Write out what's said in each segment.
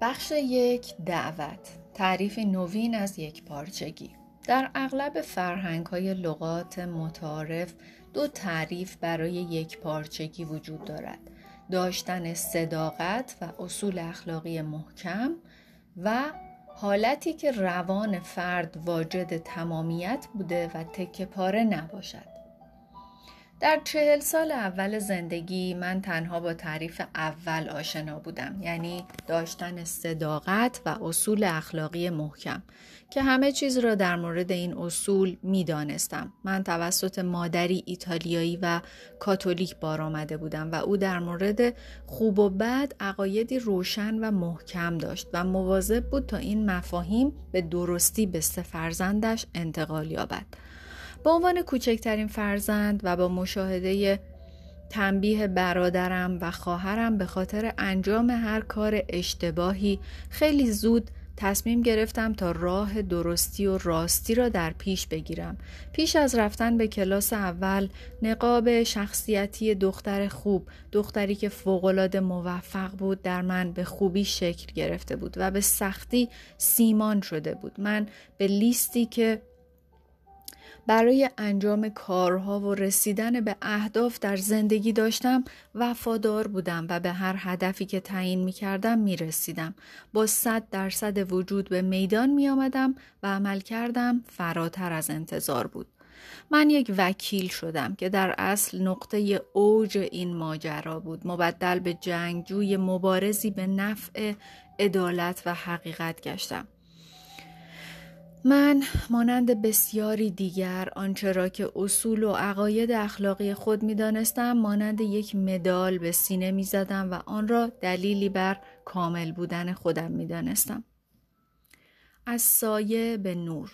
بخش یک دعوت. تعریف نوین از یک پارچگی. در اغلب فرهنگ های لغات متعارف دو تعریف برای یک پارچگی وجود دارد. داشتن صداقت و اصول اخلاقی محکم و حالتی که روان فرد واجد تمامیت بوده و تکه پاره نباشد. در چهل سال اول زندگی من تنها با تعریف اول آشنا بودم یعنی داشتن صداقت و اصول اخلاقی محکم که همه چیز را در مورد این اصول می دانستم. من توسط مادری ایتالیایی و کاتولیک بار آمده بودم و او در مورد خوب و بد عقایدی روشن و محکم داشت و مواظب بود تا این مفاهیم به درستی به سه فرزندش انتقال یابد. به عنوان کوچکترین فرزند و با مشاهده تنبیه برادرم و خواهرم به خاطر انجام هر کار اشتباهی خیلی زود تصمیم گرفتم تا راه درستی و راستی را در پیش بگیرم. پیش از رفتن به کلاس اول نقاب شخصیتی دختر خوب، دختری که فوقالعاده موفق بود در من به خوبی شکل گرفته بود و به سختی سیمان شده بود. من به لیستی که برای انجام کارها و رسیدن به اهداف در زندگی داشتم وفادار بودم و به هر هدفی که تعیین می کردم می رسیدم. با صد درصد وجود به میدان می آمدم و عمل کردم فراتر از انتظار بود. من یک وکیل شدم که در اصل نقطه اوج این ماجرا بود مبدل به جنگجوی مبارزی به نفع عدالت و حقیقت گشتم من مانند بسیاری دیگر آنچه را که اصول و عقاید اخلاقی خود می دانستم مانند یک مدال به سینه می زدم و آن را دلیلی بر کامل بودن خودم می دانستم. از سایه به نور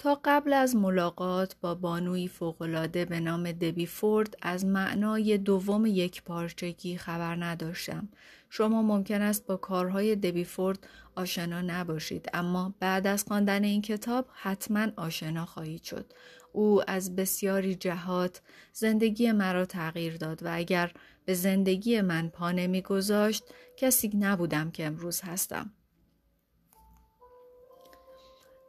تا قبل از ملاقات با بانوی فوقالعاده به نام دبی فورد از معنای دوم یک پارچگی خبر نداشتم. شما ممکن است با کارهای دبی فورد آشنا نباشید اما بعد از خواندن این کتاب حتما آشنا خواهید شد. او از بسیاری جهات زندگی مرا تغییر داد و اگر به زندگی من پا نمیگذاشت کسی نبودم که امروز هستم.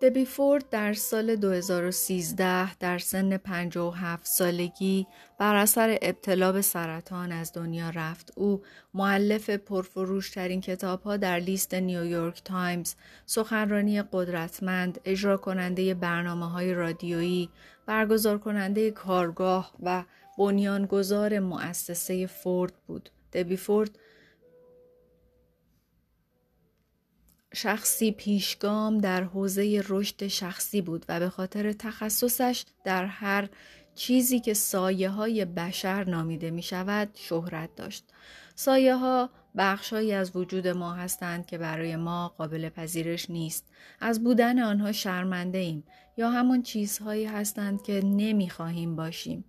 دبی فورد در سال 2013 در سن 57 سالگی بر اثر ابتلا به سرطان از دنیا رفت. او معلف پرفروشترین کتاب در لیست نیویورک تایمز، سخنرانی قدرتمند، اجرا کننده برنامه های رادیویی، برگزار کننده کارگاه و بنیانگذار مؤسسه فورد بود. دبی فورد شخصی پیشگام در حوزه رشد شخصی بود و به خاطر تخصصش در هر چیزی که سایه های بشر نامیده می شود شهرت داشت. سایه ها بخشهایی از وجود ما هستند که برای ما قابل پذیرش نیست. از بودن آنها شرمنده ایم یا همون چیزهایی هستند که نمی خواهیم باشیم.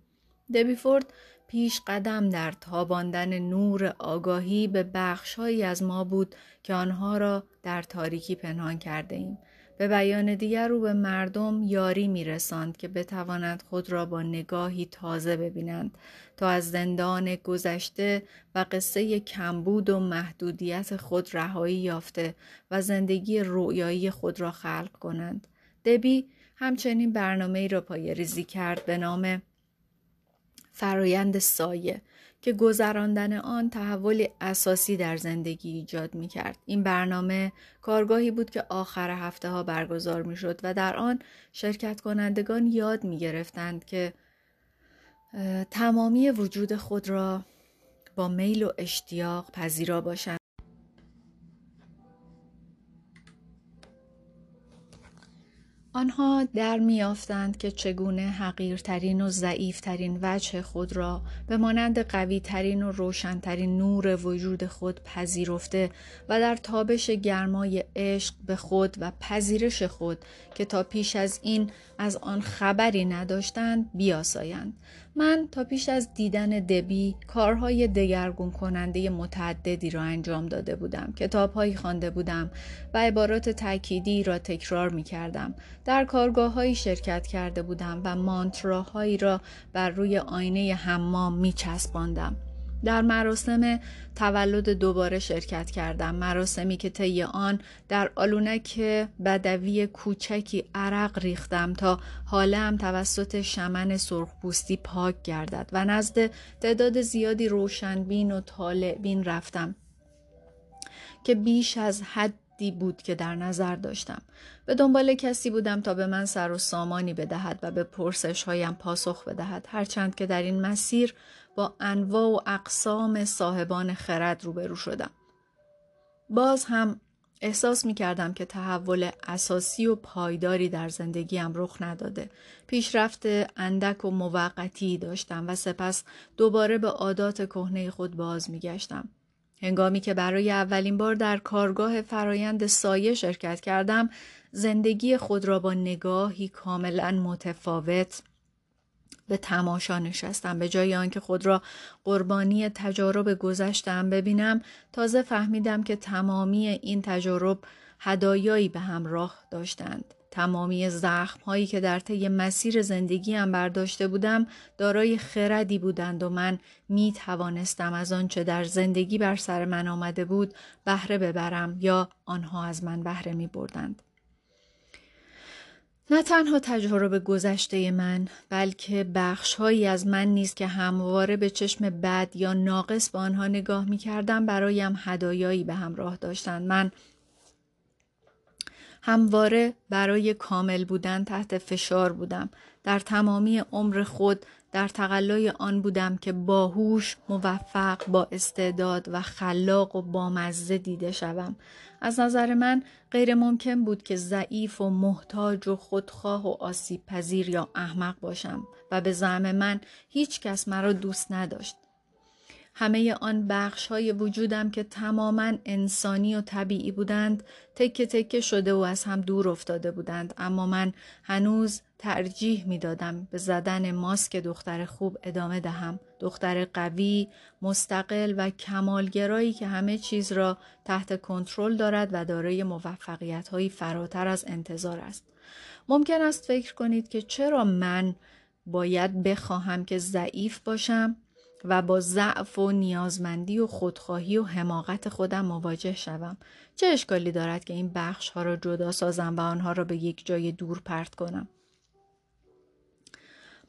دبیفورد پیش قدم در تاباندن نور آگاهی به بخشهایی از ما بود که آنها را در تاریکی پنهان کرده ایم. به بیان دیگر او به مردم یاری می رساند که بتوانند خود را با نگاهی تازه ببینند تا از زندان گذشته و قصه کمبود و محدودیت خود رهایی یافته و زندگی رویایی خود را خلق کنند. دبی همچنین برنامه را پای ریزی کرد به نام فرایند سایه که گذراندن آن تحول اساسی در زندگی ایجاد می کرد. این برنامه کارگاهی بود که آخر هفته ها برگزار می شد و در آن شرکت کنندگان یاد می گرفتند که تمامی وجود خود را با میل و اشتیاق پذیرا باشند. آنها در میافتند که چگونه حقیرترین و ضعیفترین وجه خود را به مانند قویترین و روشنترین نور وجود خود پذیرفته و در تابش گرمای عشق به خود و پذیرش خود که تا پیش از این از آن خبری نداشتند بیاسایند. من تا پیش از دیدن دبی کارهای دگرگون کننده متعددی را انجام داده بودم کتابهایی خوانده بودم و عبارات تأکیدی را تکرار می کردم در کارگاه شرکت کرده بودم و مانتراهایی را بر روی آینه حمام می چسباندم در مراسم تولد دوباره شرکت کردم. مراسمی که طی آن در آلونک بدوی کوچکی عرق ریختم تا حالم توسط شمن سرخپوستی پاک گردد و نزد تعداد زیادی روشنبین و طالعبین رفتم که بیش از حد بود که در نظر داشتم به دنبال کسی بودم تا به من سر و سامانی بدهد و به پرسش هایم پاسخ بدهد هرچند که در این مسیر با انواع و اقسام صاحبان خرد روبرو شدم باز هم احساس می کردم که تحول اساسی و پایداری در زندگیم رخ نداده. پیشرفت اندک و موقتی داشتم و سپس دوباره به عادات کهنه خود باز می گشتم. هنگامی که برای اولین بار در کارگاه فرایند سایه شرکت کردم زندگی خود را با نگاهی کاملا متفاوت به تماشا نشستم. به جای آنکه خود را قربانی تجارب گذشتم ببینم تازه فهمیدم که تمامی این تجارب هدایایی به همراه داشتند. تمامی زخم هایی که در طی مسیر زندگیم برداشته بودم دارای خردی بودند و من می توانستم از آنچه در زندگی بر سر من آمده بود بهره ببرم یا آنها از من بهره می بردند. نه تنها تجربه گذشته من بلکه بخشهایی از من نیست که همواره به چشم بد یا ناقص به آنها نگاه می کردم برایم هدایایی به همراه داشتند من همواره برای کامل بودن تحت فشار بودم. در تمامی عمر خود در تقلای آن بودم که باهوش موفق با استعداد و خلاق و بامزه دیده شوم. از نظر من غیر ممکن بود که ضعیف و محتاج و خودخواه و آسیب پذیر یا احمق باشم و به زعم من هیچ کس مرا دوست نداشت. همه آن بخش های وجودم که تماما انسانی و طبیعی بودند تکه تکه شده و از هم دور افتاده بودند. اما من هنوز ترجیح می دادم به زدن ماسک دختر خوب ادامه دهم. دختر قوی مستقل و کمالگرایی که همه چیز را تحت کنترل دارد و دارای موفقیت هایی فراتر از انتظار است. ممکن است فکر کنید که چرا من باید بخواهم که ضعیف باشم؟ و با ضعف و نیازمندی و خودخواهی و حماقت خودم مواجه شوم. چه اشکالی دارد که این بخش ها را جدا سازم و آنها را به یک جای دور پرت کنم؟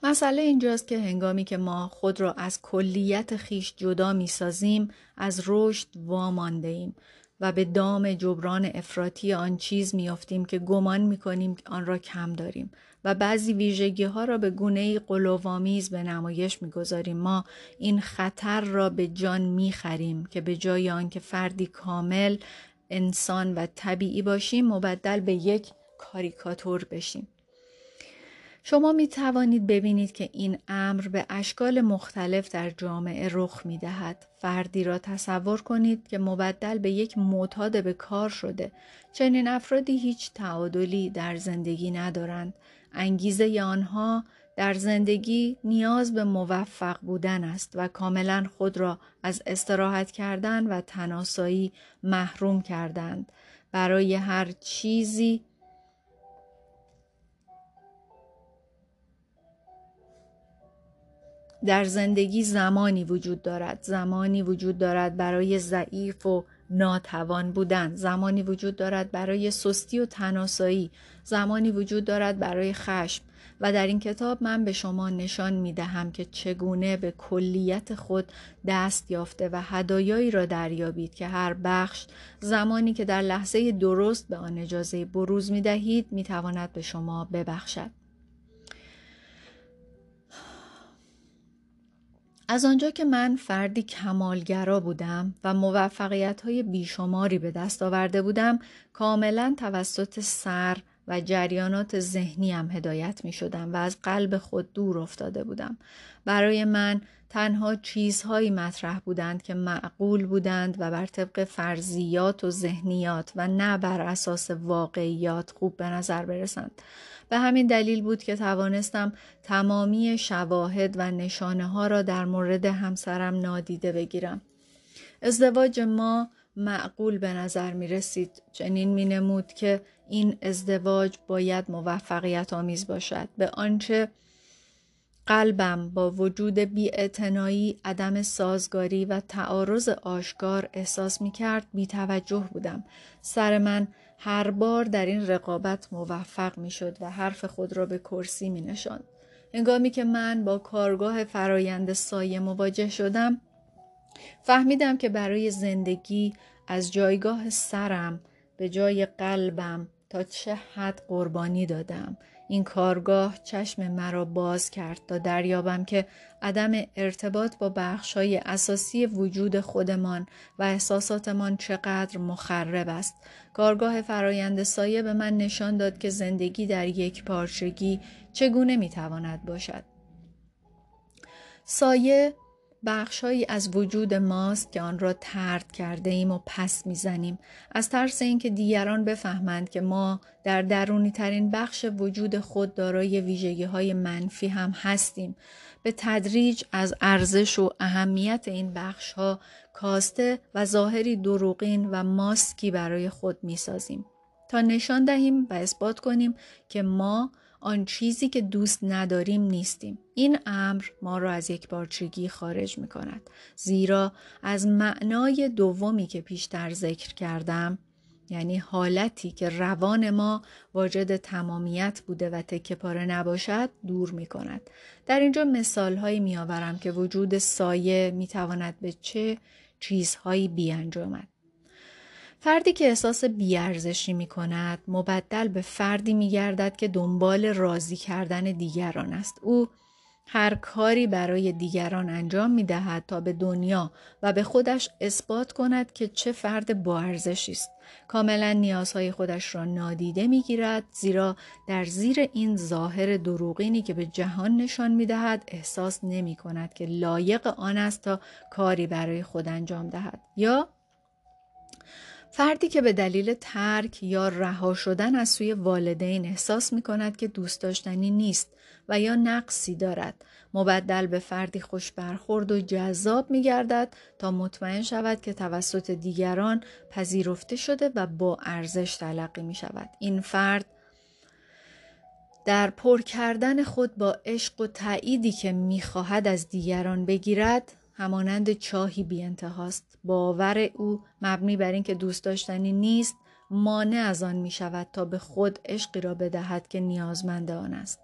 مسئله اینجاست که هنگامی که ما خود را از کلیت خیش جدا می سازیم از رشد وامانده ایم و به دام جبران افراطی آن چیز میافتیم که گمان می‌کنیم آن را کم داریم. و بعضی ویژگی ها را به گونه قلووامیز به نمایش می‌گذاریم ما این خطر را به جان می‌خریم که به جای آنکه فردی کامل انسان و طبیعی باشیم مبدل به یک کاریکاتور بشیم شما می توانید ببینید که این امر به اشکال مختلف در جامعه رخ می دهد. فردی را تصور کنید که مبدل به یک معتاد به کار شده. چنین افرادی هیچ تعادلی در زندگی ندارند. انگیزه آنها در زندگی نیاز به موفق بودن است و کاملا خود را از استراحت کردن و تناسایی محروم کردند. برای هر چیزی در زندگی زمانی وجود دارد زمانی وجود دارد برای ضعیف و ناتوان بودن. زمانی وجود دارد برای سستی و تناسایی. زمانی وجود دارد برای خشم. و در این کتاب من به شما نشان می دهم که چگونه به کلیت خود دست یافته و هدایایی را دریابید که هر بخش زمانی که در لحظه درست به آن اجازه بروز می دهید می تواند به شما ببخشد. از آنجا که من فردی کمالگرا بودم و موفقیت های بیشماری به دست آورده بودم کاملا توسط سر و جریانات ذهنی هم هدایت می شدم و از قلب خود دور افتاده بودم. برای من تنها چیزهایی مطرح بودند که معقول بودند و بر طبق فرضیات و ذهنیات و نه بر اساس واقعیات خوب به نظر برسند. به همین دلیل بود که توانستم تمامی شواهد و نشانه ها را در مورد همسرم نادیده بگیرم. ازدواج ما معقول به نظر می رسید. چنین می نمود که این ازدواج باید موفقیت آمیز باشد. به آنچه قلبم با وجود بیاعتنایی عدم سازگاری و تعارض آشکار احساس می کرد بی توجه بودم. سر من هر بار در این رقابت موفق می شد و حرف خود را به کرسی می نشاند. انگامی که من با کارگاه فرایند سایه مواجه شدم فهمیدم که برای زندگی از جایگاه سرم به جای قلبم تا چه حد قربانی دادم این کارگاه چشم مرا باز کرد تا دریابم که عدم ارتباط با بخشهای اساسی وجود خودمان و احساساتمان چقدر مخرب است. کارگاه فرایند سایه به من نشان داد که زندگی در یک پارچگی چگونه می‌تواند باشد. سایه بخشهایی از وجود ماست که آن را ترد کرده ایم و پس می‌زنیم. از ترس اینکه دیگران بفهمند که ما در درونی ترین بخش وجود خود دارای ویژگی های منفی هم هستیم. به تدریج از ارزش و اهمیت این بخش ها کاسته و ظاهری دروغین و ماسکی برای خود می‌سازیم. تا نشان دهیم و اثبات کنیم که ما آن چیزی که دوست نداریم نیستیم. این امر ما را از یک بارچگی خارج می کند. زیرا از معنای دومی که پیشتر ذکر کردم یعنی حالتی که روان ما واجد تمامیت بوده و تکه پاره نباشد دور می کند. در اینجا مثال هایی می آورم که وجود سایه می تواند به چه چیزهایی بیانجامد. فردی که احساس بیارزشی می کند مبدل به فردی می گردد که دنبال راضی کردن دیگران است. او هر کاری برای دیگران انجام می دهد تا به دنیا و به خودش اثبات کند که چه فرد با ارزشی است. کاملا نیازهای خودش را نادیده می گیرد زیرا در زیر این ظاهر دروغینی که به جهان نشان می دهد احساس نمی کند که لایق آن است تا کاری برای خود انجام دهد یا فردی که به دلیل ترک یا رها شدن از سوی والدین احساس می کند که دوست داشتنی نیست و یا نقصی دارد مبدل به فردی خوش برخورد و جذاب می گردد تا مطمئن شود که توسط دیگران پذیرفته شده و با ارزش تلقی می شود این فرد در پر کردن خود با عشق و تأییدی که می‌خواهد از دیگران بگیرد همانند چاهی بی انتهاست. باور او مبنی بر اینکه دوست داشتنی نیست مانع از آن می شود تا به خود عشقی را بدهد که نیازمند آن است.